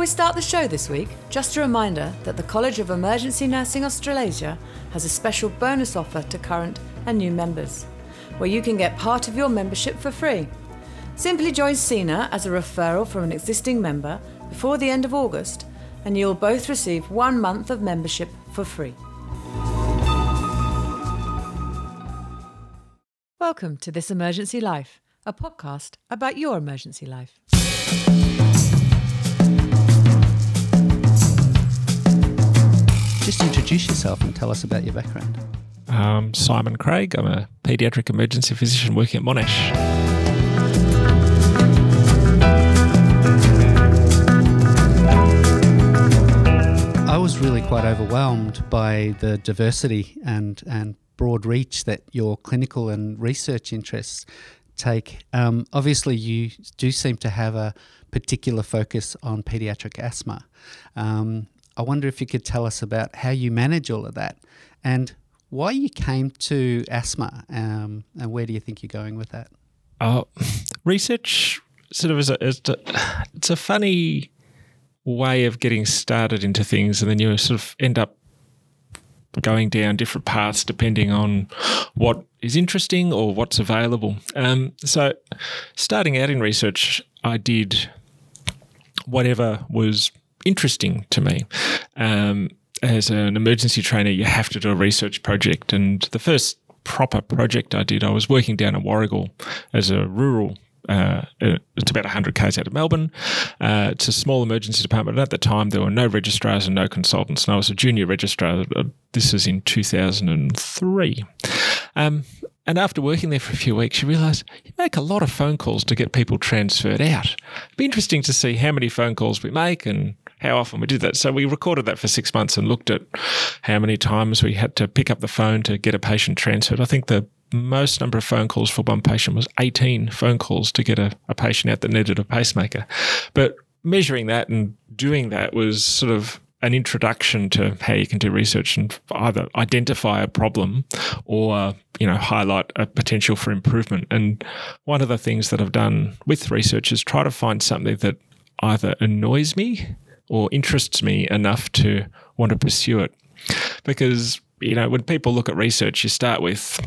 we start the show this week, just a reminder that the College of Emergency Nursing Australasia has a special bonus offer to current and new members, where you can get part of your membership for free. Simply join CENA as a referral from an existing member before the end of August, and you'll both receive one month of membership for free. Welcome to This Emergency Life, a podcast about your emergency life. Just introduce yourself and tell us about your background. Um, Simon Craig. I'm a paediatric emergency physician working at Monash. I was really quite overwhelmed by the diversity and, and broad reach that your clinical and research interests take. Um, obviously, you do seem to have a particular focus on pediatric asthma. Um, I wonder if you could tell us about how you manage all of that and why you came to asthma um, and where do you think you're going with that? Uh, research sort of is a, is a, it's a funny way of getting started into things, and then you sort of end up going down different paths depending on what is interesting or what's available. Um, so, starting out in research, I did whatever was interesting to me. Um, as an emergency trainer, you have to do a research project. And the first proper project I did, I was working down in Warragul as a rural uh, it's about 100 k's out of Melbourne. Uh, it's a small emergency department. And at the time, there were no registrars and no consultants. And I was a junior registrar. Uh, this was in 2003. Um, and after working there for a few weeks, you realise you make a lot of phone calls to get people transferred out. It'd be interesting to see how many phone calls we make and how often we did that. So we recorded that for six months and looked at how many times we had to pick up the phone to get a patient transferred. I think the most number of phone calls for one patient was 18 phone calls to get a, a patient out that needed a pacemaker. But measuring that and doing that was sort of an introduction to how you can do research and either identify a problem or you know highlight a potential for improvement and one of the things that I've done with research is try to find something that either annoys me or interests me enough to want to pursue it. Because, you know, when people look at research, you start with,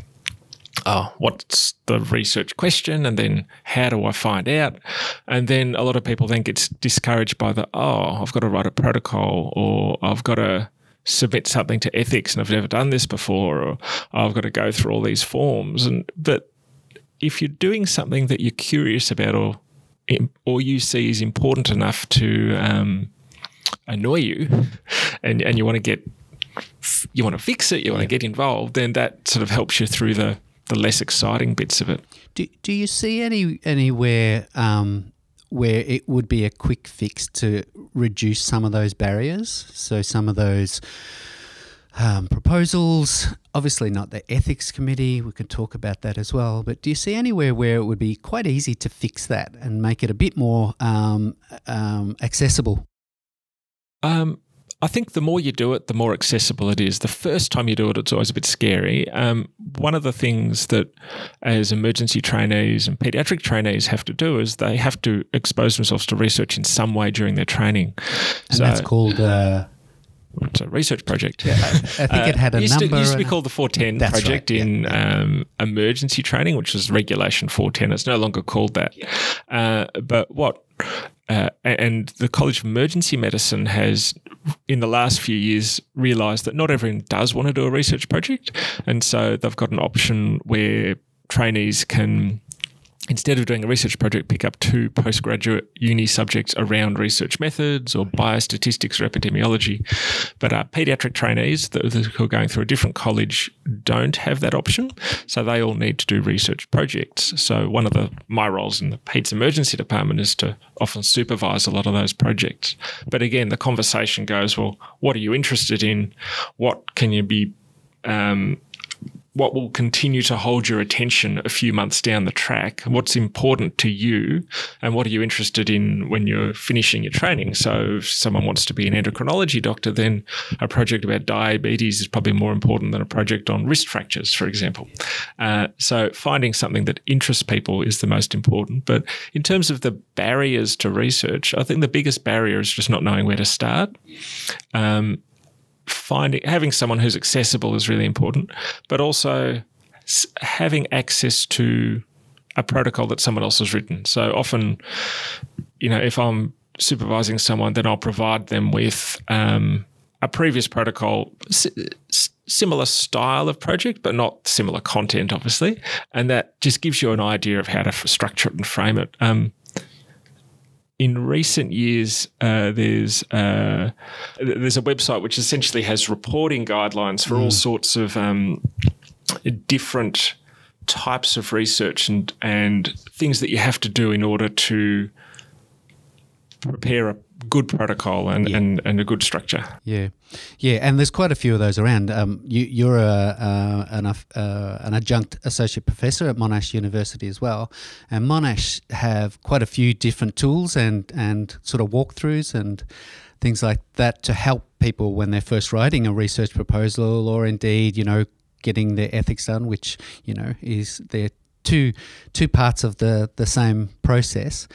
oh, what's the research question? And then how do I find out? And then a lot of people then get discouraged by the, oh, I've got to write a protocol or I've got to submit something to ethics and I've never done this before or I've got to go through all these forms. And, but if you're doing something that you're curious about or, or you see is important enough to, um, annoy you and, and you want to get you want to fix it, you want to get involved, then that sort of helps you through the, the less exciting bits of it. Do, do you see any anywhere um, where it would be a quick fix to reduce some of those barriers? So some of those um, proposals, obviously not the ethics committee. We can talk about that as well. But do you see anywhere where it would be quite easy to fix that and make it a bit more um, um accessible? Um, I think the more you do it, the more accessible it is. The first time you do it, it's always a bit scary. Um, one of the things that as emergency trainees and pediatric trainees have to do is they have to expose themselves to research in some way during their training. And so, that's called. Uh, it's a research project. Yeah, I, think uh, it had a used number. To, used to be called the 410 That's project right, in yeah. um, emergency training, which was Regulation 410. It's no longer called that. Uh, but what uh, and the College of Emergency Medicine has, in the last few years, realised that not everyone does want to do a research project, and so they've got an option where trainees can instead of doing a research project, pick up two postgraduate uni subjects around research methods or biostatistics or epidemiology. But uh, pediatric trainees who are going through a different college don't have that option. So they all need to do research projects. So one of the my roles in the PEDS emergency department is to often supervise a lot of those projects. But again, the conversation goes, well, what are you interested in? What can you be um, what will continue to hold your attention a few months down the track, what's important to you, and what are you interested in when you're finishing your training. So, if someone wants to be an endocrinology doctor, then a project about diabetes is probably more important than a project on wrist fractures, for example. Uh, so, finding something that interests people is the most important. But in terms of the barriers to research, I think the biggest barrier is just not knowing where to start. Um, finding having someone who's accessible is really important, but also having access to a protocol that someone else has written. So often, you know, if I'm supervising someone, then I'll provide them with um, a previous protocol, s- similar style of project, but not similar content, obviously, and that just gives you an idea of how to f- structure it and frame it. Um, in recent years, uh, there's uh, there's a website which essentially has reporting guidelines for mm. all sorts of um, different types of research and and things that you have to do in order to prepare a good protocol and, yeah. and, and a good structure. Yeah, yeah, and there's quite a few of those around. Um, you, are a, uh, an, uh, an adjunct associate professor at Monash University as well, and Monash have quite a few different tools and and sort of walkthroughs and things like that to help people when they're first writing a research proposal or indeed you know getting their ethics done, which you know is their two two parts of the the same process.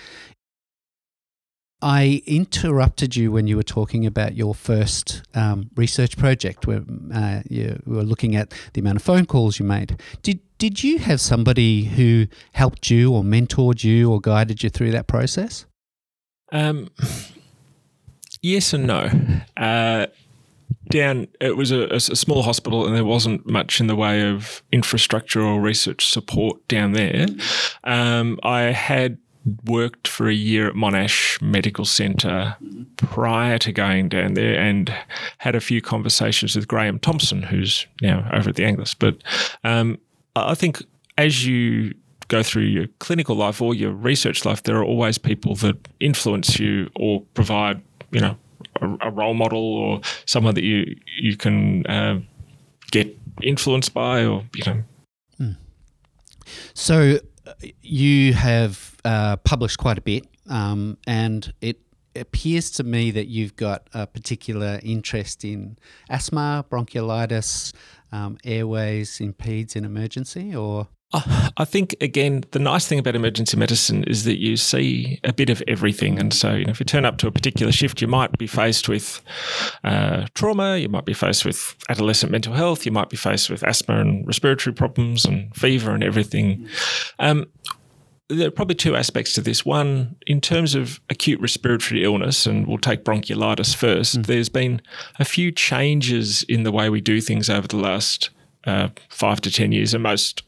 I interrupted you when you were talking about your first um, research project, where uh, you were looking at the amount of phone calls you made. Did did you have somebody who helped you, or mentored you, or guided you through that process? Um, yes and no. Uh, down, it was a, a, small hospital, and there wasn't much in the way of infrastructure or research support down there. Um, I had worked for a year at Monash Medical Centre prior to going down there and had a few conversations with Graham Thompson, who's now over at the Angus. But um, I think as you go through your clinical life or your research life, there are always people that influence you or provide, you know, a, a role model or someone that you you can uh, get influenced by, or you know. Mm. So you have uh, published quite a bit, um, and it appears to me that you've got a particular interest in asthma, bronchiolitis, um, airways, impedes in emergency, or I think again, the nice thing about emergency medicine is that you see a bit of everything, and so you know, if you turn up to a particular shift, you might be faced with uh, trauma, you might be faced with adolescent mental health, you might be faced with asthma and respiratory problems and fever and everything. Um, there are probably two aspects to this. One, in terms of acute respiratory illness, and we'll take bronchiolitis first, mm. there's been a few changes in the way we do things over the last uh, five to 10 years, and most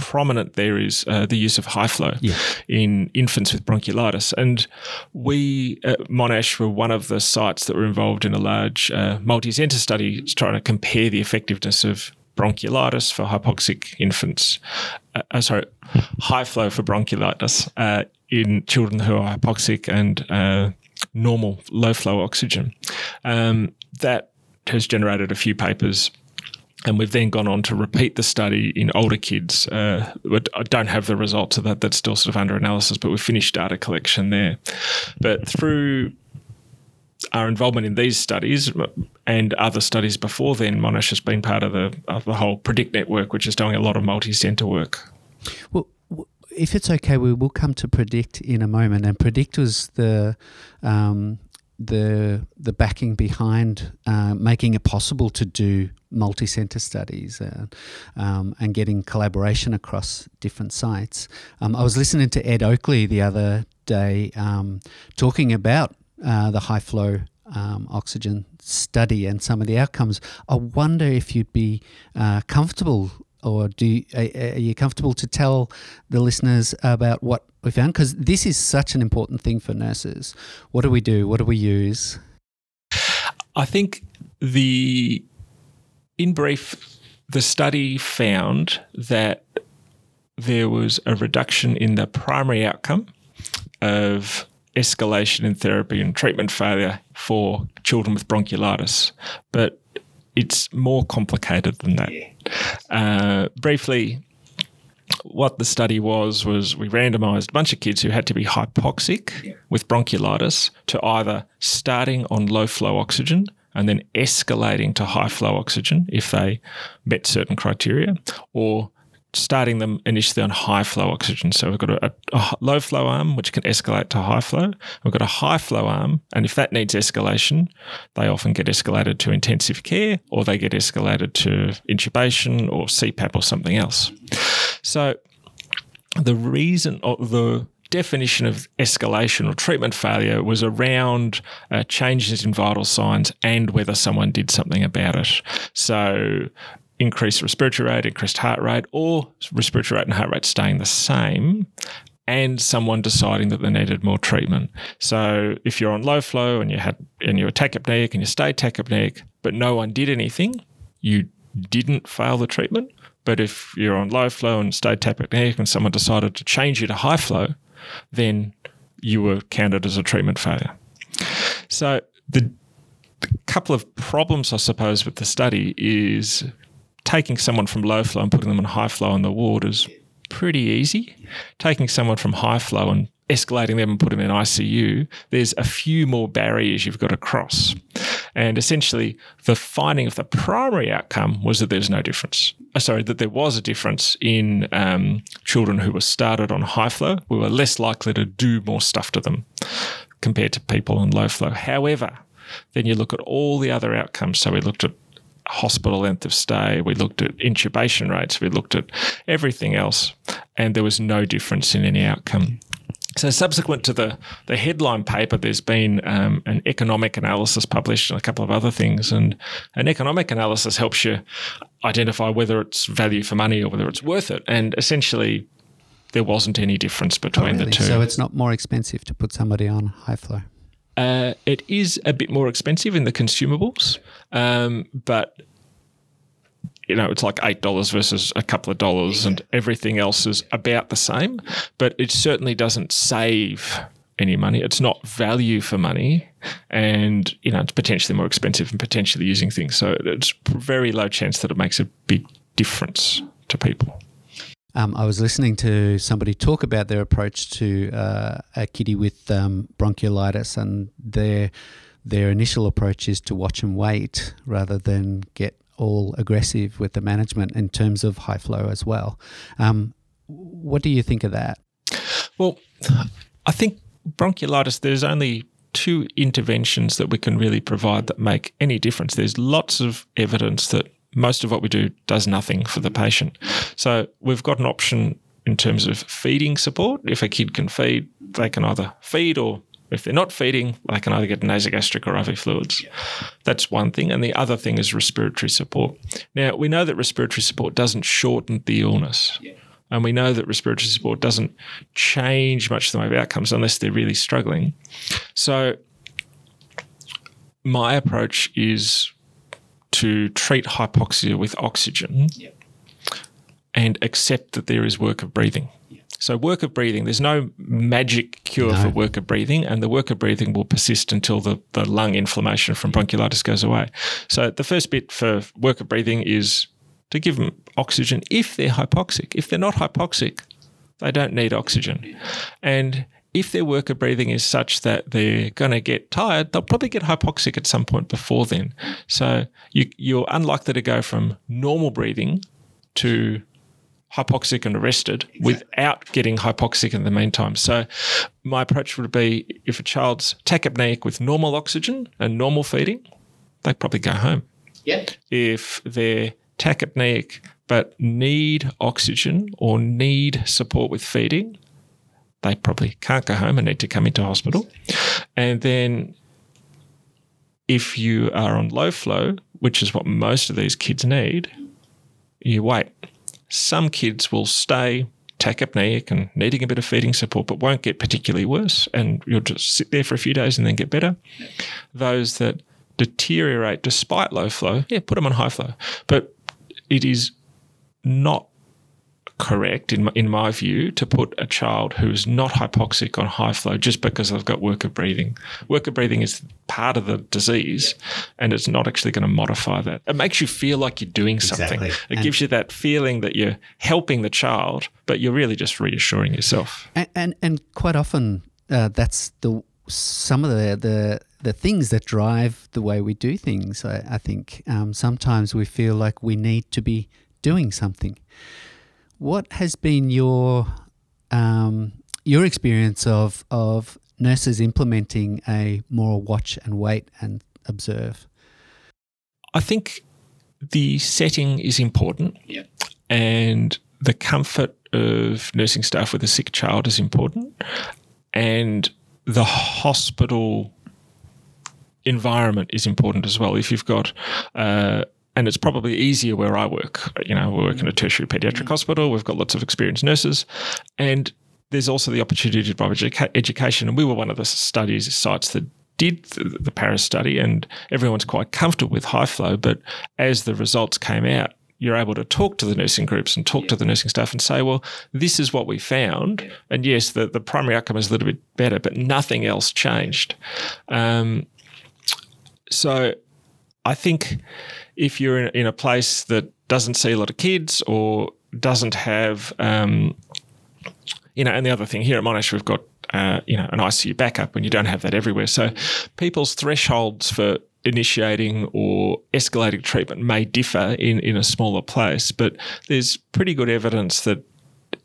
prominent there is uh, the use of high flow yeah. in infants with bronchiolitis. And we at Monash were one of the sites that were involved in a large uh, multi centre study trying to compare the effectiveness of bronchiolitis for hypoxic infants. Uh, uh, sorry, high flow for bronchiolitis uh, in children who are hypoxic and uh, normal low flow oxygen. Um, that has generated a few papers and we've then gone on to repeat the study in older kids. Uh, I don't have the results of that; that's still sort of under analysis. But we've finished data collection there. But through our involvement in these studies and other studies before then, Monash has been part of the of the whole Predict network, which is doing a lot of multi-centre work. Well, if it's okay, we will come to Predict in a moment. And Predict was the um, the the backing behind uh, making it possible to do multi-center studies uh, um, and getting collaboration across different sites. Um, I was listening to Ed Oakley the other day um, talking about uh, the high flow um, oxygen study and some of the outcomes. I wonder if you'd be uh, comfortable or do you, are, you comfortable to tell the listeners about what we found? Because this is such an important thing for nurses. What do we do? What do we use? I think the, in brief, the study found that there was a reduction in the primary outcome of escalation in therapy and treatment failure for children with bronchiolitis. But it's more complicated than that. Uh, briefly, what the study was was we randomized a bunch of kids who had to be hypoxic with bronchiolitis to either starting on low flow oxygen and then escalating to high flow oxygen if they met certain criteria, or starting them initially on high flow oxygen. So we've got a, a, low flow arm, which can escalate to high flow. We've got a high flow arm, and if that needs escalation, they often get escalated to intensive care or they get escalated to intubation or CPAP or something else. So the reason or the definition of escalation or treatment failure was around uh, changes in vital signs and whether someone did something about it. So, increased respiratory rate, increased heart rate, or respiratory rate and heart rate staying the same. And someone deciding that they needed more treatment. So, if you're on low flow and you had and you were tachypneic and you stayed tachypneic, but no one did anything, you didn't fail the treatment. But if you're on low flow and stayed tachypneic and someone decided to change you to high flow, then you were counted as a treatment failure. So the, the couple of problems, I suppose, with the study is taking someone from low flow and putting them on high flow in the ward is pretty easy. Taking someone from high flow and escalating them and putting them in ICU, there's a few more barriers you've got to cross. And essentially, the finding of the primary outcome was that there's no difference. Uh, sorry, that there was a difference in um, children who were started on high flow. We were less likely to do more stuff to them compared to people on low flow. However, then you look at all the other outcomes. So we looked at hospital length of stay, we looked at intubation rates, we looked at everything else, and there was no difference in any outcome. So, subsequent to the, the headline paper, there's been um, an economic analysis published and a couple of other things. And an economic analysis helps you identify whether it's value for money or whether it's worth it. And essentially, there wasn't any difference between oh, really? the two. So, it's not more expensive to put somebody on high flow? Uh, it is a bit more expensive in the consumables, um, but you know, it's like $8 versus a couple of dollars and everything else is about the same, but it certainly doesn't save any money. It's not value for money, and you know it's potentially more expensive and potentially using things. So it's very low chance that it makes a big difference to people. Um, I was listening to somebody talk about their approach to uh, a kitty with um, bronchiolitis, and their their initial approach is to watch and wait rather than get all aggressive with the management in terms of high flow as well. Um, what do you think of that? Well, I think bronchiolitis, there's only two interventions that we can really provide that make any difference. There's lots of evidence that most of what we do does nothing for the patient. So we've got an option in terms of feeding support. If a kid can feed, they can either feed or if they're not feeding, they can either get nasogastric or IV fluids. Yeah. That's one thing. And the other thing is respiratory support. Now, we know that respiratory support doesn't shorten the illness. Yeah. And we know that respiratory support doesn't change much of the way of outcomes unless they're really struggling. So, my approach is to treat hypoxia with oxygen yeah. and accept that there is work of breathing. So, work of breathing, there's no magic cure no. for work of breathing, and the work of breathing will persist until the, the lung inflammation from bronchiolitis goes away. So, the first bit for work of breathing is to give them oxygen if they're hypoxic. If they're not hypoxic, they don't need oxygen. And if their work of breathing is such that they're going to get tired, they'll probably get hypoxic at some point before then. So you, you're unlikely to go from normal breathing to hypoxic and arrested exactly. without getting hypoxic in the meantime. So, my approach would be if a child's tachypneic with normal oxygen and normal feeding, they probably go home. Yeah. If they're tachypneic but need oxygen or need support with feeding, they probably can't go home and need to come into hospital. And then if you are on low flow, which is what most of these kids need, you wait some kids will stay tachypneic and needing a bit of feeding support, but won't get particularly worse, and you'll just sit there for a few days and then get better. Those that deteriorate despite low flow, yeah, put them on high flow. But it is not correct, in my, in my view, to put a child who is not hypoxic on high flow just because they've got work of breathing. Work of breathing is part of the disease, and it's not actually going to modify that. It makes you feel like you're doing something. Exactly. It And- gives you that feeling that you're helping the child, but you're really just reassuring yourself. And and, and quite often uh, that's the some of the, the the things that drive the way we do things. I, I think um, sometimes we feel like we need to be doing something. What has been your um, your experience of of nurses implementing a more watch and wait and observe? I think the setting is important. Yep. And the comfort of nursing staff with a sick child is important. And the hospital environment is important as well. If you've got, uh, and it's probably easier where I work. You know, we work in a tertiary pediatric hospital. We've got lots of experienced nurses, and there's also the opportunity to provide educa- education. And we were one of the studies sites that did the, the PARIS study, and everyone's quite comfortable with high flow. But as the results came out, you're able to talk to the nursing groups and talk to the nursing staff and say, well, this is what we found. And yes, the, the primary outcome is a little bit better, but nothing else changed. Um, so I think if you're in, in a place that doesn't see a lot of kids or doesn't have, um, you know, and the other thing here at Monash, we've got, uh, you know, an ICU backup and you don't have that everywhere. So people's thresholds for initiating or escalating treatment may differ in, in a smaller place, but there's pretty good evidence that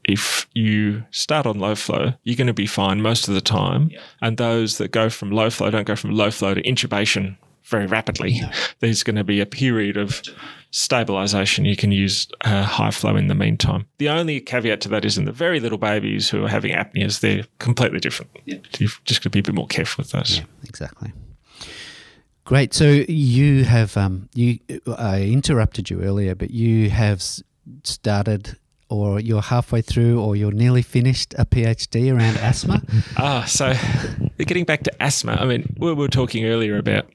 if you start on low flow, you're going to be fine most of the time. And those that go from low flow don't go from low flow to intubation very rapidly. There's going to be a period of stabilization. You can use uh, high flow in the meantime. The only caveat to that is in the very little babies who are having apneas, they're completely different. You've just got to be a bit more careful with those. Exactly. Great. So you have um, you. I interrupted you earlier, but you have started, or you're halfway through, or you're nearly finished a PhD around asthma. Ah, so getting back to asthma, I mean, we were talking earlier about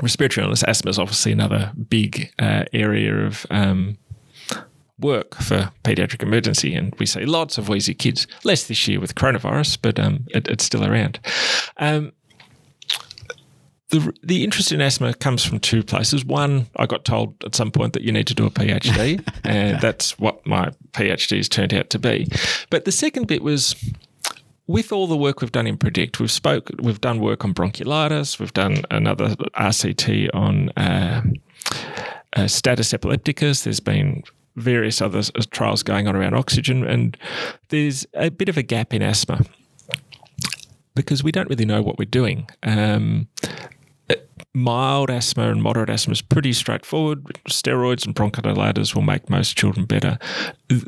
respiratory illness. Asthma is obviously another big uh, area of um, work for pediatric emergency, and we see lots of wheezy kids. Less this year with coronavirus, but um, it, it's still around. Um, the, the interest in asthma comes from two places. One, I got told at some point that you need to do a PhD, and that's what my PhD's turned out to be. But the second bit was with all the work we've done in Predict, we've spoke, we've done work on bronchiolitis, we've done another RCT on uh, uh, status epilepticus. There's been various other trials going on around oxygen, and there's a bit of a gap in asthma because we don't really know what we're doing. Um, uh, mild asthma and moderate asthma is pretty straightforward. Steroids and bronchodilators will make most children better.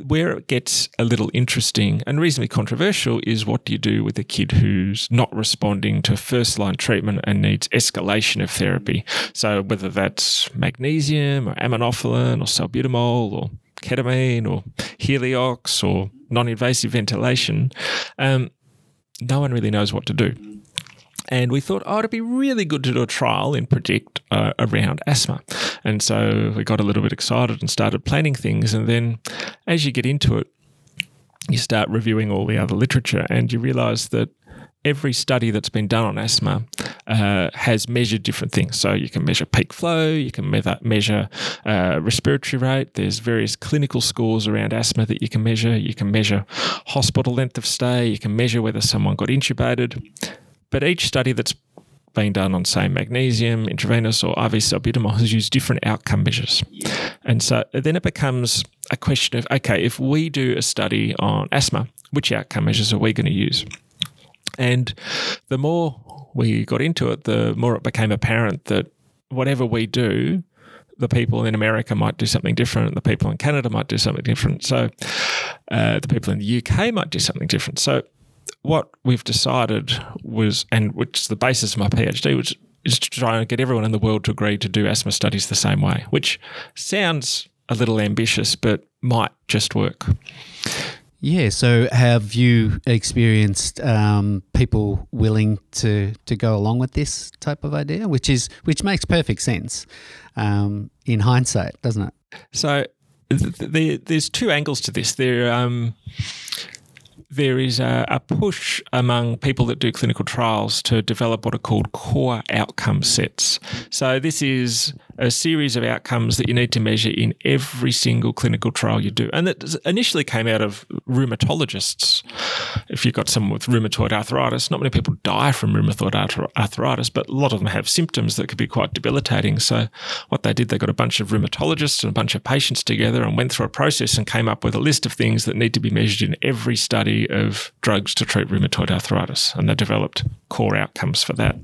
Where it gets a little interesting and reasonably controversial is what do you do with a kid who's not responding to first line treatment and needs escalation of therapy? So whether that's magnesium or aminophylline or salbutamol or ketamine or heliox or non-invasive ventilation. Um, no one really knows what to do. And we thought, oh, it'd be really good to do a trial in Predict uh, around asthma. And so we got a little bit excited and started planning things. And then as you get into it, you start reviewing all the other literature and you realize that every study that's been done on asthma uh, has measured different things. So you can measure peak flow, you can measure, measure uh, respiratory rate. There's various clinical scores around asthma that you can measure. You can measure hospital length of stay. You can measure whether someone got intubated. But each study that's been done on, say, magnesium, intravenous, or IV salbutamol has used different outcome measures. And so then it becomes a question of okay, if we do a study on asthma, which outcome measures are we going to use? And the more we got into it, the more it became apparent that whatever we do, the people in America might do something different, the people in Canada might do something different. So uh, the people in the UK might do something different. So what we've decided was, and which is the basis of my PhD, which is to try and get everyone in the world to agree to do asthma studies the same way, which sounds a little ambitious, but might just work. Yeah. So, have you experienced um, people willing to to go along with this type of idea, which is which makes perfect sense um, in hindsight, doesn't it? So th- th- there's two angles to this. There, um, there is a, a, push among people that do clinical trials to develop what are called core outcome sets. So, this is a series of outcomes that you need to measure in every single clinical trial you do. And that initially came out of rheumatologists. If you've got someone with rheumatoid arthritis, not many people die from rheumatoid arthritis, but a lot of them have symptoms that could be quite debilitating. So, what they did, they got a bunch of rheumatologists and a bunch of patients together and went through a process and came up with a list of things that need to be measured in every study of drugs to treat rheumatoid arthritis. And they developed core outcomes for that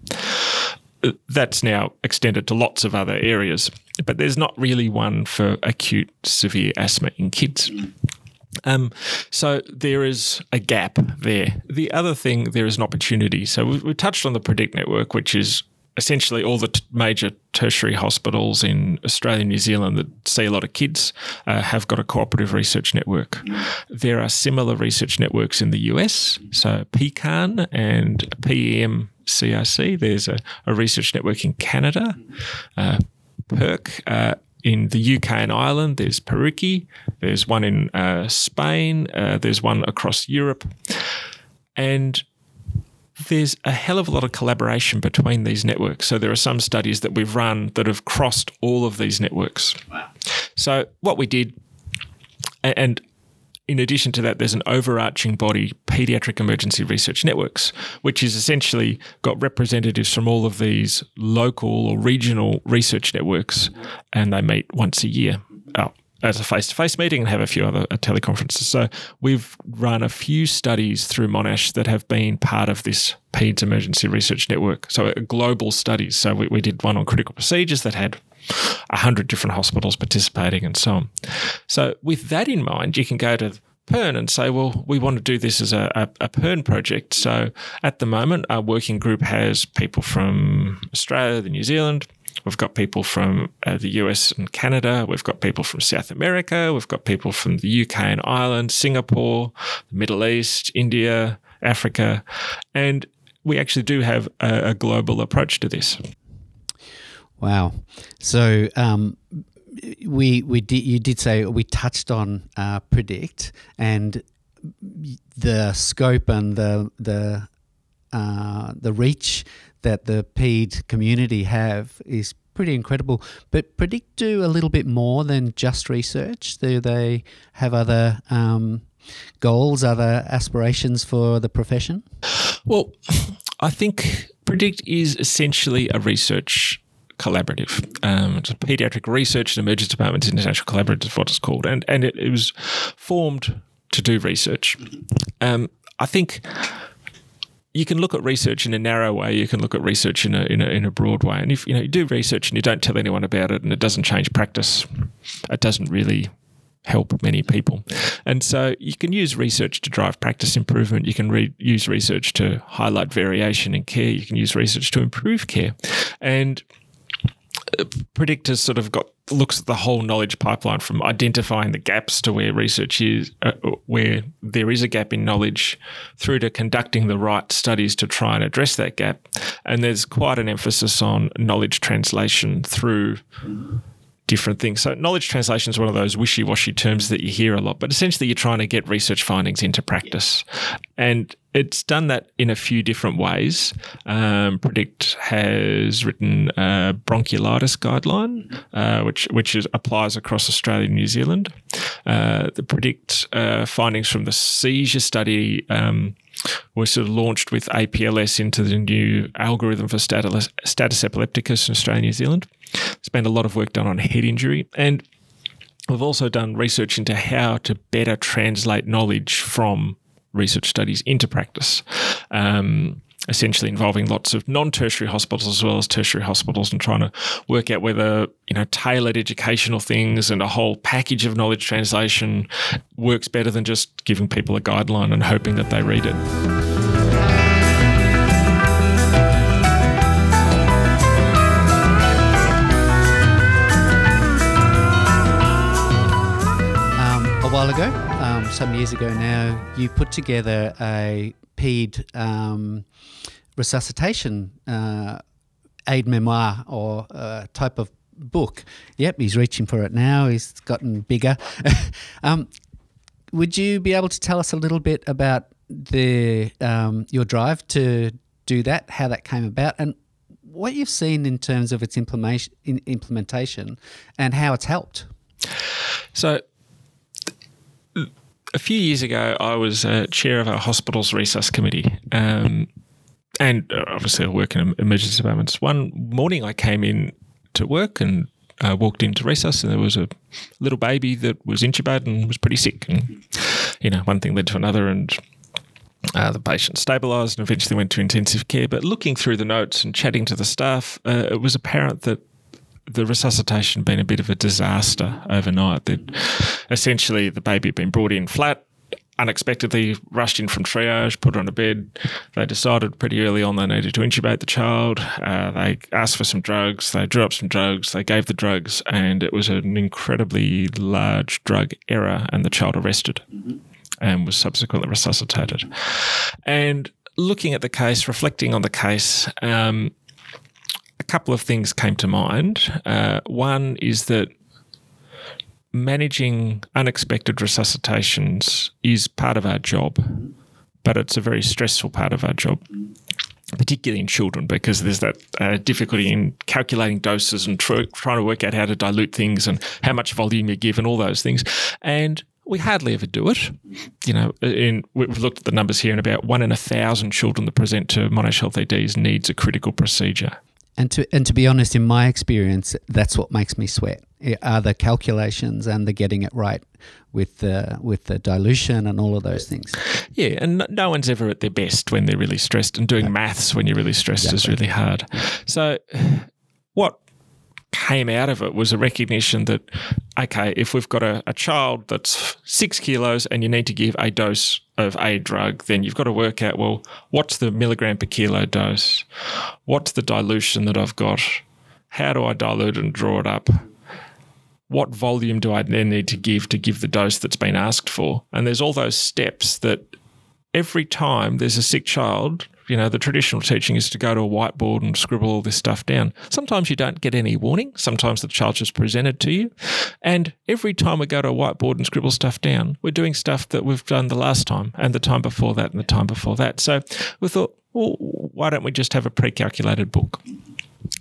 that's now extended to lots of other areas, but there's not really one for acute severe asthma in kids. Um, so there is a gap there. The other thing, there is an opportunity. So we, we touched on the Predict network, which is essentially all the t- major tertiary hospitals in Australia and New Zealand that see a lot of kids uh, have got a cooperative research network. There are similar research networks in the US, so PECARN and PEM CRC. There's a, a research network in Canada, uh, PERC. Uh, in the UK and Ireland, there's PERUKI. There's one in uh, Spain. Uh, there's one across Europe. And there's a hell of a lot of collaboration between these networks. So there are some studies that we've run that have crossed all of these networks. Wow. So what we did, and in addition to that, there's an overarching body, Pediatric Emergency Research Networks, which is essentially got representatives from all of these local or regional research networks, and they meet once a year. Oh, as a face-to-face meeting and have a few other uh, teleconferences. So we've run a few studies through Monash that have been part of this PEDS Emergency Research Network. So global studies. So we, we did one on critical procedures that had a hundred different hospitals participating and so on. So with that in mind, you can go to PERN and say, well, we want to do this as a, a, a PERN project. So at the moment, our working group has people from Australia, the New Zealand, We've got people from uh, the US and Canada. We've got people from South America. We've got people from the UK and Ireland, Singapore, the Middle East, India, Africa. And we actually do have a, a global approach to this. Wow. So, um, we we did you did say we touched on uh, predict and the scope and the the uh, the reach that the PED community have is pretty incredible. But Predict do a little bit more than just research. Do they have other um, goals, other aspirations for the profession? Well, I think Predict is essentially a research collaborative. Um, it's a pediatric research and emergency departments international collaborative is what it's called, and and it, it was formed to do research. Um, I think you can look at research in a narrow way. You can look at research in a, in a in a broad way. And if you know you do research and you don't tell anyone about it, and it doesn't change practice, it doesn't really help many people. And so you can use research to drive practice improvement. You can re- use research to highlight variation in care. You can use research to improve care, and predictors sort of got looks at the whole knowledge pipeline from identifying the gaps to where research is uh, where there is a gap in knowledge through to conducting the right studies to try and address that gap. And there's quite an emphasis on knowledge translation through different things. So, knowledge translation is one of those wishy washy terms that you hear a lot, but essentially, you're trying to get research findings into practice. And it's done that in a few different ways. Um, Predict has written a bronchiolitis guideline, uh, which which is, applies across Australia and New Zealand. Uh, the Predict uh, findings from the seizure study. Um, were sort of launched with APLS into the new algorithm for status, status epilepticus in Australia and New Zealand. There's been a lot of work done on head injury. And we've also done research into how to better translate knowledge from research studies into practice. Um, essentially involving lots of non-tertiary hospitals as well as tertiary hospitals and trying to work out whether you know tailored educational things and a whole package of knowledge translation works better than just giving people a guideline and hoping that they read it. Um a while ago, um, some years ago now, you put together a PED um, resuscitation uh, aid memoir or uh, type of book. Yep, he's reaching for it now. He's gotten bigger. um, would you be able to tell us a little bit about the um, your drive to do that, how that came about, and what you've seen in terms of its implementation, implementation and how it's helped? So, a few years ago, I was uh, chair of our hospital's resus committee. Um, and uh, obviously, I work in emergency departments. One morning, I came in to work and uh, walked into resus, and there was a little baby that was intubated and was pretty sick. And, you know, one thing led to another, and uh, the patient stabilised and eventually went to intensive care. But looking through the notes and chatting to the staff, uh, it was apparent that the resuscitation been a bit of a disaster overnight. Essentially the baby had been brought in flat, unexpectedly rushed in from triage, put on a bed. They decided pretty early on they needed to intubate the child. Uh, they asked for some drugs. They drew up some drugs. They gave the drugs, and it was an incredibly large drug error, and the child arrested and was subsequently resuscitated. And looking at the case, reflecting on the case, um, couple of things came to mind. Uh, one is that managing unexpected resuscitations is part of our job, but it's a very stressful part of our job. Particularly in children, because there's that uh, difficulty in calculating doses and tr- trying to work out how to dilute things and how much volume you give and all those things. And we hardly ever do it. You know, in, we've looked at the numbers here, and about one in a thousand children that present to Monash Health EDs needs a critical procedure. And to and to be honest, in my experience, that's what makes me sweat are the calculations and the getting it right with the with the dilution and all of those things. Yeah, and no one's ever at their best when they're really stressed, and doing maths when you're really stressed exactly. is really hard. So, what came out of it was a recognition that okay, if we've got a, a child that's six kilos and you need to give a dose of a drug, then you've got to work out well, what's the milligram per kilo dose? What's the dilution that I've got? How do I dilute and draw it up? what volume do I then need to give to give the dose that's been asked for? And there's all those steps that every time there's a sick child, you know, the traditional teaching is to go to a whiteboard and scribble all this stuff down. Sometimes you don't get any warning. Sometimes the child just presented to you. And every time we go to a whiteboard and scribble stuff down, we're doing stuff that we've done the last time and the time before that and the time before that. So we thought, well, why don't we just have a pre calculated book?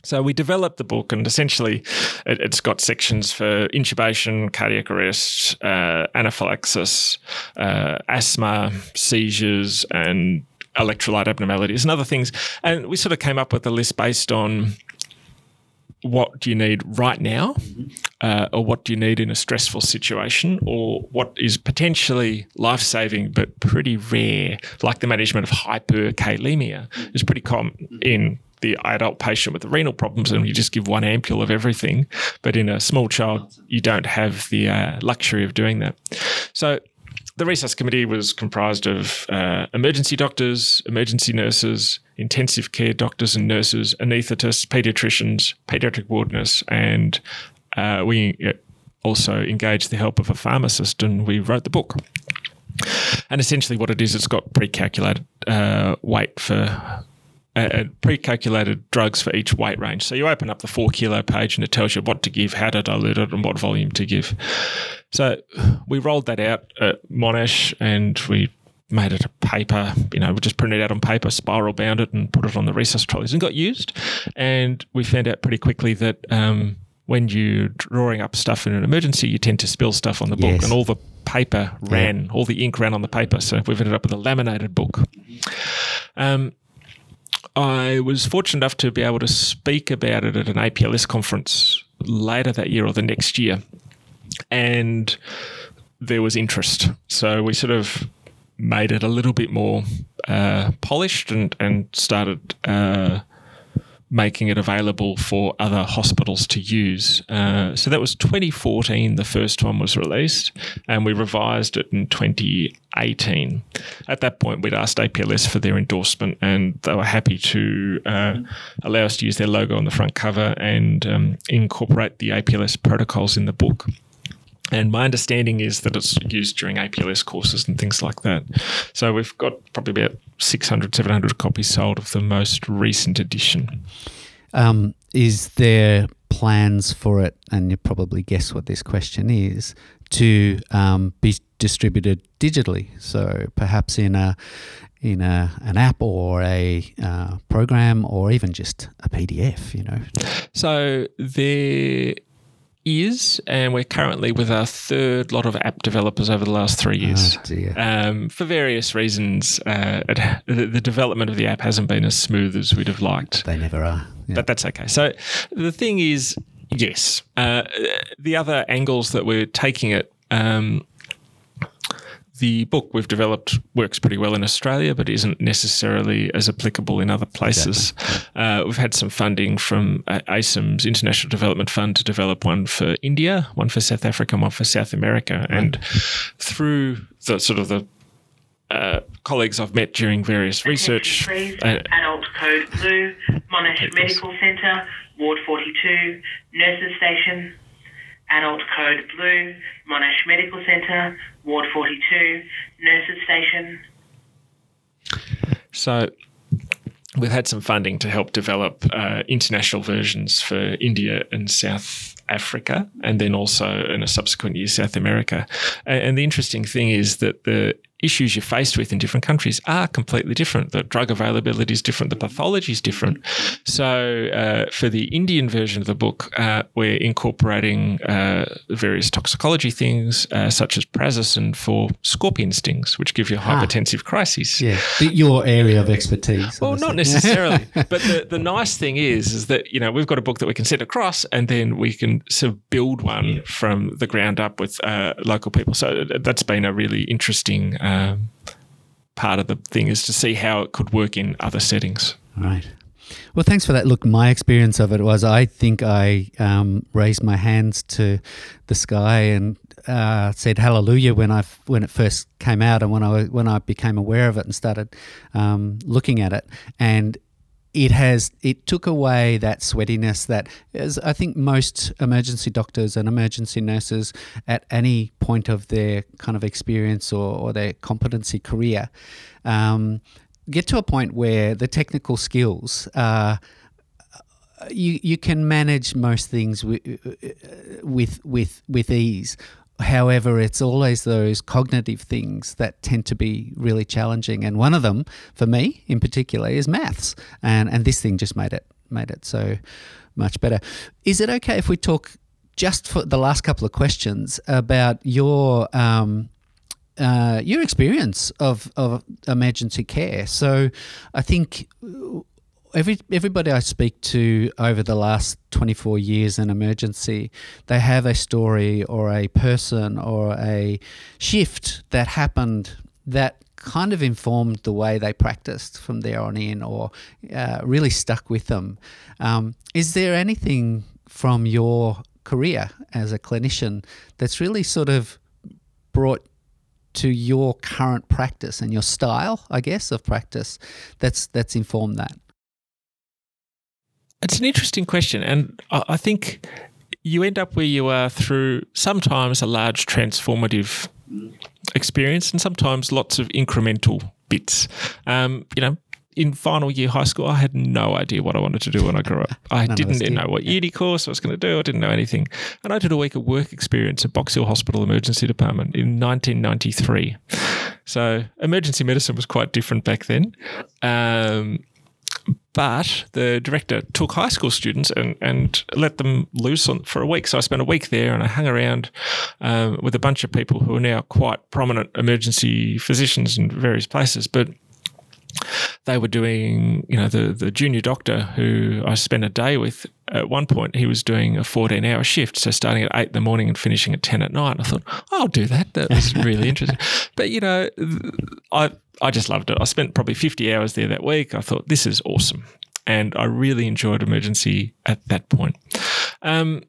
So we developed the book, and essentially, it, has got sections for intubation, cardiac arrest, uh, anaphylaxis, uh, asthma, seizures, and electrolyte abnormalities and other things. And we sort of came up with a list based on what do you need right now, uh, or what do you need in a stressful situation, or what is potentially life saving but pretty rare, like the management of hyperkalemia, is pretty common in the adult patient with the renal problems and you just give one ampule of everything. But in a small child, you don't have the uh, luxury of doing that. So the resus committee was comprised of uh, emergency doctors, emergency nurses, intensive care doctors and nurses, anaesthetists, paediatricians, paediatric ward nurse, and uh, we uh, also engaged the help of a pharmacist and we wrote the book. And essentially, what it is, it's got pre calculated uh, weight for uh, pre-calculated drugs for each weight range. So you open up the four kilo page and it tells you what to give, how to dilute it, and what volume to give. So we rolled that out at Monash and we made it a paper, you know, we just printed it out on paper, spiral bound it, and put it on the resus trolleys and got used. And we found out pretty quickly that um, when you're drawing up stuff in an emergency, you tend to spill stuff on the book, yes. and all the paper ran, yeah. all the ink ran on the paper. So we've ended up with a laminated book. Um, I was fortunate enough to be able to speak about it at an APLS conference later that year or the next year. And there was interest. So we sort of made it a little bit more uh, polished and, and started uh, making it available for other hospitals to use. Uh, so that was 2014, the first one was released, and we revised it in 2018. At that point, we'd asked APLS for their endorsement, and they were happy to uh, allow us to use their logo on the front cover and um, incorporate the APLS protocols in the book. And my understanding is that it's used during APLS courses and things like that. So we've got probably about 600, 700 copies sold of the most recent edition. Um, is there plans for it, and you probably guess what this question is, to um, be distributed digitally. So perhaps in a in a, an app or a uh, program or even just a PDF, you know. So there is, and we're currently with our third lot of app developers over the last three years. Oh, um, for various reasons, uh, it, the, the, development of the app hasn't been as smooth as we'd have liked. They never are. Yeah. But that's okay. So the thing is, yes, uh, the other angles that we're taking it. Um, the book we've developed works pretty well in Australia, but isn't necessarily as applicable in other places. Exactly. Uh, we've had some funding from uh, ACEM's International Development Fund to develop one for India, one for South Africa, and one for South America. Right. And through the sort of the uh, colleagues I've met during various research. Uh, adult Code Blue, Monash Medical Centre, Ward 42, Nurses Station, Adult Code Blue, Monash Medical Centre, Ward 42, Nurses Station. So we've had some funding to help develop uh, international versions for India and South Africa, and then also in a subsequent year, South America. And the interesting thing is that the issues you're faced with in different countries are completely different. The drug availability is different, the pathology is different. So, uh, for the Indian version of the book, uh, we're incorporating uh, various toxicology things, uh, such as prazosin for scorpion stings, which give you ah. hypertensive crises. Yeah, your area of expertise. Well, not necessarily, but the, the nice thing is, is that you know we've got a book that we can send across, and then we can sort of build one yeah. from the ground up with uh, local people. So that's been a really interesting um, part of the thing is to see how it could work in other settings. Right. Well, thanks for that. Look, my experience of it was I think I um, raised my hands to the sky and uh, said hallelujah when I when it first came out and when I when I became aware of it and started um, looking at it and it has it took away that sweatiness that as I think most emergency doctors and emergency nurses at any point of their kind of experience or, or their competency career um, get to a point where the technical skills are you you can manage most things with with with, with ease However, it's always those cognitive things that tend to be really challenging, and one of them, for me in particular, is maths. And and this thing just made it made it so much better. Is it okay if we talk just for the last couple of questions about your um, uh, your experience of, of emergency care? So, I think every everybody I speak to over the last 24 years in emergency, they have a story or a person or a shift that happened that kind of informed the way they practiced from there on in or uh, really stuck with them. Um, is there anything from your career as a clinician that's really sort of brought to your current practice and your style, I guess, of practice that's that's informed that? It's an interesting question, and I think you end up where you are through sometimes a large transformative experience, and sometimes lots of incremental bits. Um, you know, in final year high school, I had no idea what I wanted to do when I grew up. I didn't know what uni course I was going to do. I didn't know anything. And I did a week of work experience at Box Hill Hospital Emergency Department in 1993. So emergency medicine was quite different back then. Um, but the director took high school students and, and let them loose on, for a week. So I spent a week there and I hung around um, with a bunch of people who are now quite prominent emergency physicians in various places. But they were doing, you know, the, the junior doctor who I spent a day with at one point, he was doing a 14 hour shift. So starting at eight in the morning and finishing at 10 at night. I thought, I'll do that. That was really interesting. But, you know, I, I just loved it. I spent probably 50 hours there that week. I thought, this is awesome. And I really enjoyed emergency at that point. Um,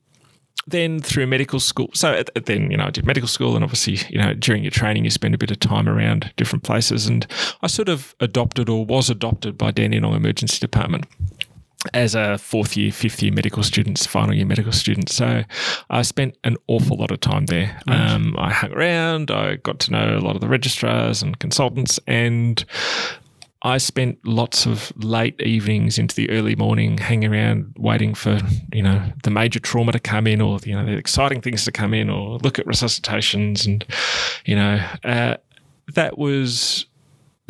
then through medical school, so then you know I did medical school, and obviously you know during your training you spend a bit of time around different places, and I sort of adopted or was adopted by Dandenong Emergency Department as a fourth year, fifth year medical student, final year medical student. So I spent an awful lot of time there. Um, I hung around, I got to know a lot of the registrars and consultants, and I spent lots of late evenings into the early morning hanging around waiting for, you know, the major trauma to come in or, you know, the exciting things to come in or look at resuscitations. And, you know, uh, that was,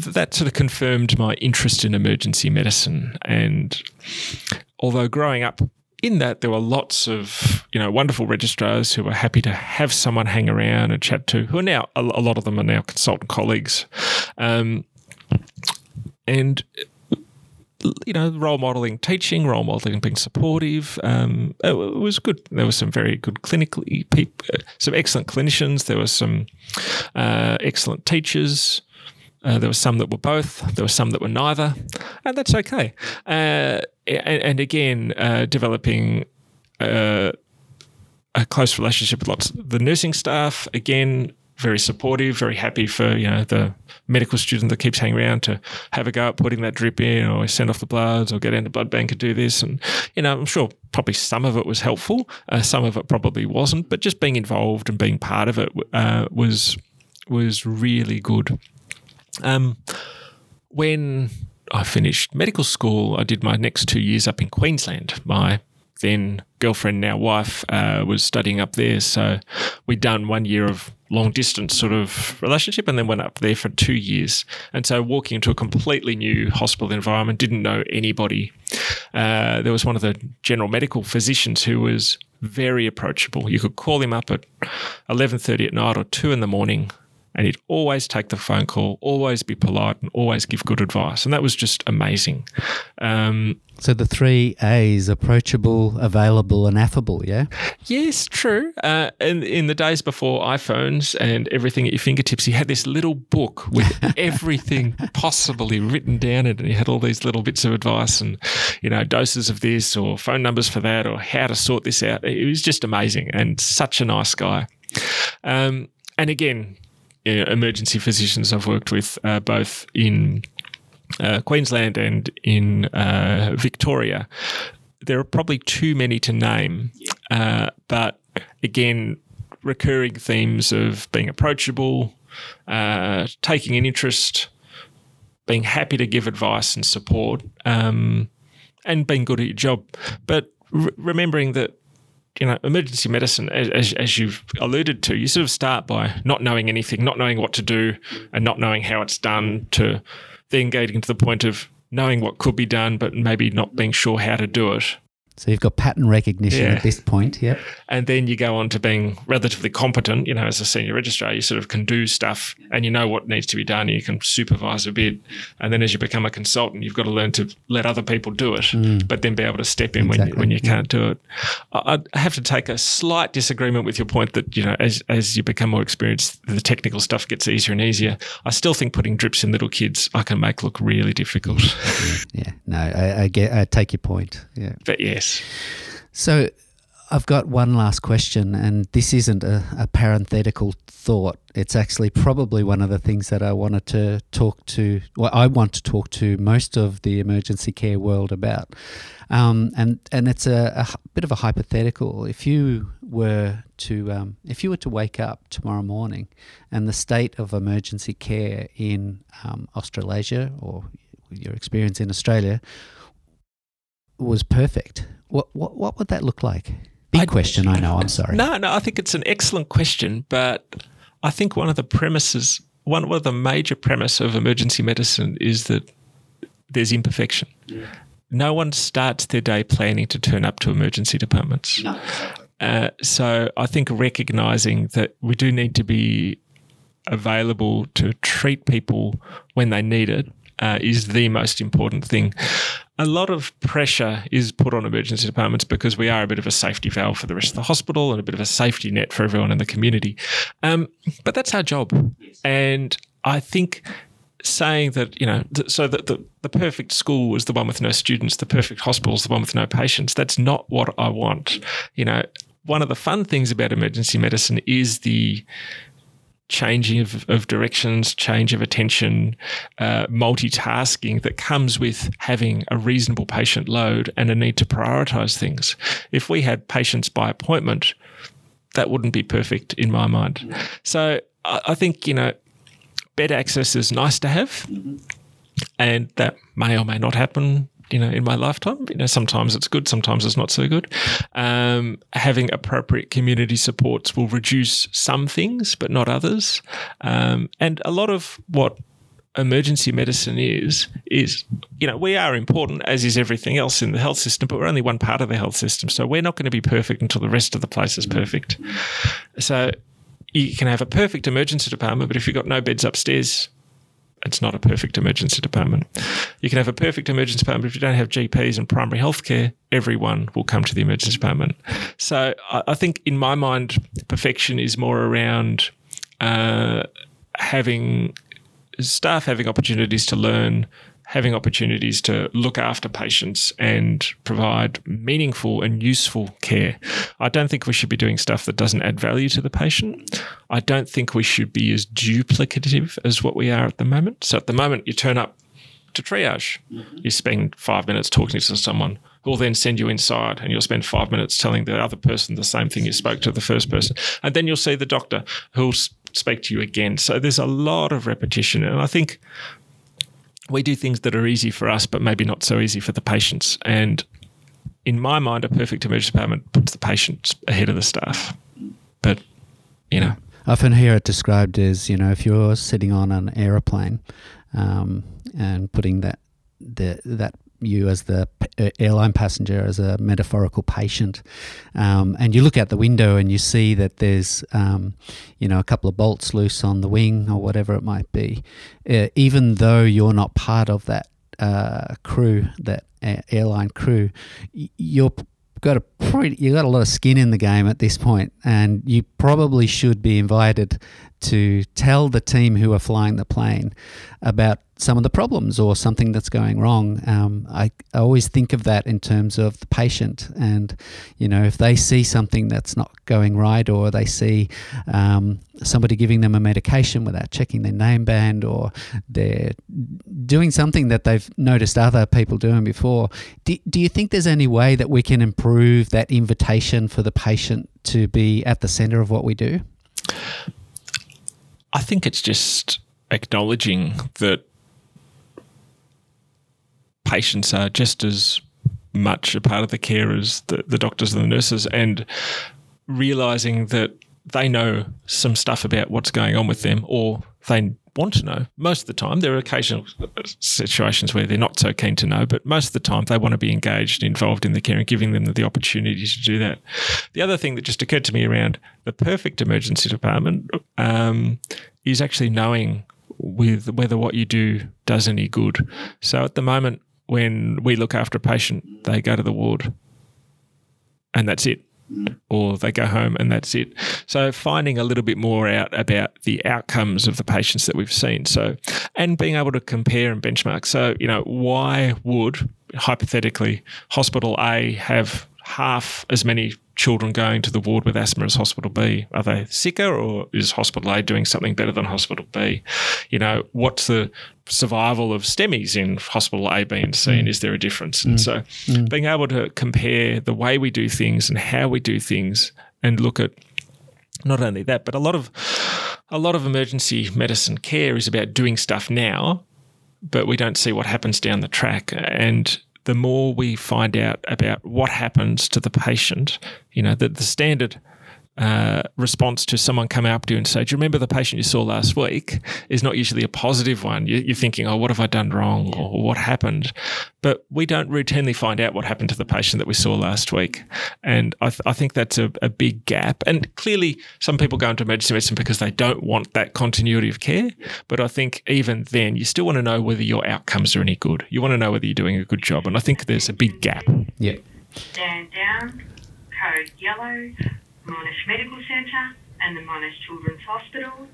that sort of confirmed my interest in emergency medicine. And although growing up in that there were lots of you know wonderful registrars who were happy to have someone hang around and chat to who are now a, lot of them are now consultant colleagues um, and you know, role modeling teaching, role modeling being supportive. Um, it, was good. There were some very good clinically, people, some excellent clinicians. There were some uh, excellent teachers. Uh, there were some that were both. There were some that were neither, and that's okay. Uh, and, and, again, uh, developing uh, a close relationship with lots of the nursing staff. Again, very supportive, very happy for you know the medical student that keeps hanging around to have a go at putting that drip in or send off the bloods or get into blood bank and do this. And you know, I'm sure probably some of it was helpful, uh, some of it probably wasn't, but just being involved and being part of it uh, was was really good. Um, when I finished medical school, I did my next two years up in Queensland. My then girlfriend, now wife, uh, was studying up there. So we'd done one year of long distance sort of relationship and then went up there for two years. And so walking into a completely new hospital environment, didn't know anybody. Uh, there was one of the general medical physicians who was very approachable. You could call him up at 11.30 at night or 2 in the morning and he'd always take the phone call, always be polite, and always give good advice. And that was just amazing. Um, so the three A's: approachable, available, and affable. Yeah. Yes, true. Uh, in in the days before iPhones and everything at your fingertips, he had this little book with everything possibly written down in it. And he had all these little bits of advice and you know doses of this or phone numbers for that or how to sort this out. It was just amazing and such a nice guy. Um, and again, emergency physicians I've worked with, uh, both in uh, Queensland and in uh, Victoria. There are probably too many to name, uh, but again, recurring themes of being approachable, uh, taking an interest, being happy to give advice and support, um, and being good at your job. But re- remembering that you know, emergency medicine, as, as you've alluded to, you sort of start by not knowing anything, not knowing what to do, and not knowing how it's done, to then getting to the point of knowing what could be done, but maybe not being sure how to do it. So you've got pattern recognition yeah. at this point, yep. And then you go on to being relatively competent, you know, as a senior registrar, you sort of can do stuff and you know what needs to be done. And you can supervise a bit. And then as you become a consultant, you've got to learn to let other people do it, mm. but then be able to step in exactly. when, you, when you yeah. can't do it. I, I have to take a slight disagreement with your point that, you know, as, as you become more experienced, the technical stuff gets easier and easier. I still think putting drips in little kids I can make look really difficult. yeah, no, I, I get, I take your point. Yeah. But yes. So I've got one last question, and this isn't a, a, parenthetical thought. It's actually probably one of the things that I wanted to talk to, well, I want to talk to most of the emergency care world about. Um, and and it's a, a, bit of a hypothetical. If you were to um, if you were to wake up tomorrow morning, and the state of emergency care in um, Australasia or your experience in Australia was perfect, what what what would that look like? Big I, question, I know. I'm sorry. No, no, I think it's an excellent question, but I think one of the premises, one, one of the major premise of emergency medicine is that there's imperfection. Yeah. No one starts their day planning to turn up to emergency departments. No. Uh, so I think recognizing that we do need to be available to treat people when they need it uh, is the most important thing a lot of pressure is put on emergency departments because we are a bit of a safety valve for the rest of the hospital and a bit of a safety net for everyone in the community. Um, but that's our job. And I think saying that, you know, th- so that the, the perfect school is the one with no students, the perfect hospital is the one with no patients, that's not what I want. You know, one of the fun things about emergency medicine is the changing of, of directions, change of attention, uh, multitasking that comes with having a reasonable patient load and a need to prioritize things. If we had patients by appointment, that wouldn't be perfect in my mind. So I, I think, you know, bed access is nice to have. Mm-hmm. and that may or may not happen you know, in my lifetime. You know, sometimes it's good, sometimes it's not so good. Um, having appropriate community supports will reduce some things, but not others. Um, and a lot of what emergency medicine is is you know we are important as is everything else in the health system but we're only one part of the health system so we're not going to be perfect until the rest of the place is perfect so you can have a perfect emergency department but if you've got no beds upstairs it's not a perfect emergency department. You can have a perfect emergency department, but if you don't have GPs and primary healthcare, everyone will come to the emergency department. So I, I think, in my mind, perfection is more around uh, having staff having opportunities to learn, having opportunities to look after patients and provide meaningful and useful care. I don't think we should be doing stuff that doesn't add value to the patient. I don't think we should be as duplicative as what we are at the moment. So at the moment, you turn up to triage, mm-hmm. you spend five minutes talking to someone who will then send you inside and you'll spend five minutes telling the other person the same thing you spoke to the first person. And then you'll see the doctor who'll speak to you again. So there's a lot of repetition. And I think we do things that are easy for us, but maybe not so easy for the patients. And in my mind, a perfect emergency department puts the patients ahead of the staff. But, you know. I often hear it described as, you know, if you're sitting on an aeroplane um, and putting that the, that you as the uh, airline passenger as a metaphorical patient. Um, and you look out the window and you see that there's um, you know a couple of bolts loose on the wing or whatever it might be. Uh, even though you're not part of that uh, crew that airline crew you're got a pretty you got a lot of skin in the game at this point and you probably should be invited to tell the team who are flying the plane about some of the problems or something that's going wrong. Um, I, I, always think of that in terms of the patient, and you know, if they see something that's not going right, or they see um, somebody giving them a medication without checking their name band, or they're doing something that they've noticed other people doing before, do, do you think there's any way that we can improve that invitation for the patient to be at the center of what we do? I think it's just acknowledging that patients are just as much a part of the care as the, the doctors and the nurses, and realizing that they know some stuff about what's going on with them, or they want to know. Most of the time, there are occasional situations where they're not so keen to know, but most of the time, they want to be engaged, involved in the care, and giving them the opportunity to do that. The other thing that just occurred to me around the perfect emergency department um, is actually knowing with whether what you do does any good. So at the moment, when we look after a patient, they go to the ward, and that's it or they go home and that's it. So finding a little bit more out about the outcomes of the patients that we've seen. So and being able to compare and benchmark. So, you know, why would hypothetically hospital A have half as many children going to the ward with asthma as hospital B? Are they sicker or is hospital A doing something better than hospital B? You know, what's the survival of STEMIs in hospital A, B, and C, and mm. is there a difference? And mm. so mm. being able to compare the way we do things and how we do things and look at not only that, but a lot of a lot of emergency medicine care is about doing stuff now, but we don't see what happens down the track. And the more we find out about what happens to the patient, you know, that the standard uh, response to someone coming up to you and say, Do you remember the patient you saw last week? is not usually a positive one. You're thinking, Oh, what have I done wrong? Or what happened? But we don't routinely find out what happened to the patient that we saw last week. And I, th- I think that's a, a, big gap. And clearly, some people go into emergency medicine because they don't want that continuity of care. But I think even then, you still want to know whether your outcomes are any good. You want to know whether you're doing a good job. And I think there's a big gap. Yeah. Stand down, code yellow Monash Medical Centre and the Monash Children's Hospital.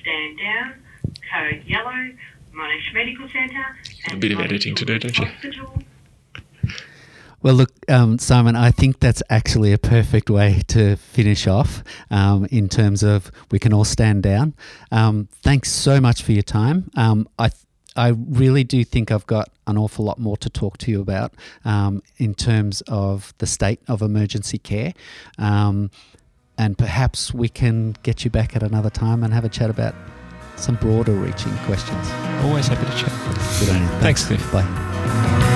Stand down, code yellow, Monash Medical Centre and a bit of editing to do, don't you? Hospital. Well, look, um, Simon, I think that's actually a perfect way to finish off um, in terms of we can all stand down. Um, thanks so much for your time. Um, I th- I really do think I've got an awful lot more to talk to you about um, in terms of the state of emergency care. Um, and perhaps we can get you back at another time and have a chat about some broader reaching questions. Always happy to chat. Good on you. Thanks, Cliff. Bye.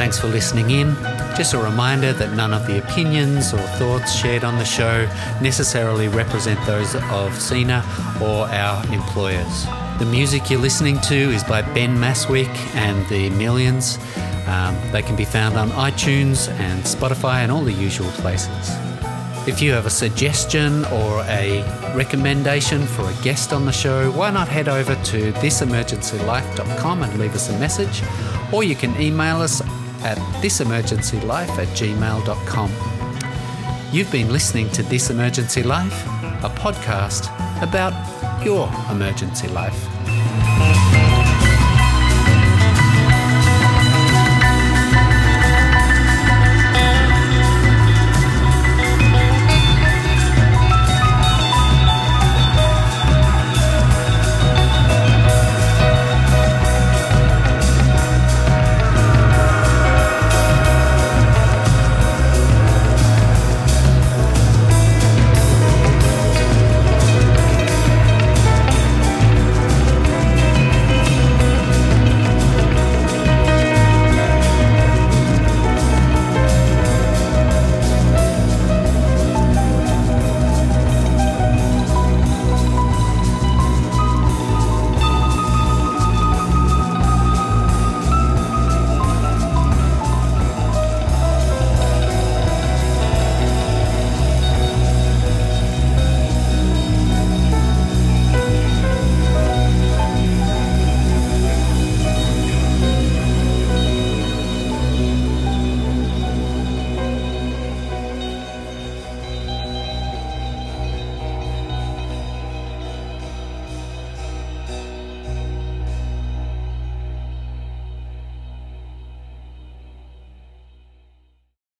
Thanks for listening in. Just a reminder that none of the opinions or thoughts shared on the show necessarily represent those of CENA or our employers. The music you're listening to is by Ben Mastwyk and the Millions. Um, they can be found on iTunes and Spotify and all the usual places. If you have a suggestion or a recommendation for a guest on the show, why not head over to thisemergencylife.com and leave us a message, or you can email us at thisemergencylife at gmail.com. You've been listening to This Emergency Life, a podcast about your emergency life.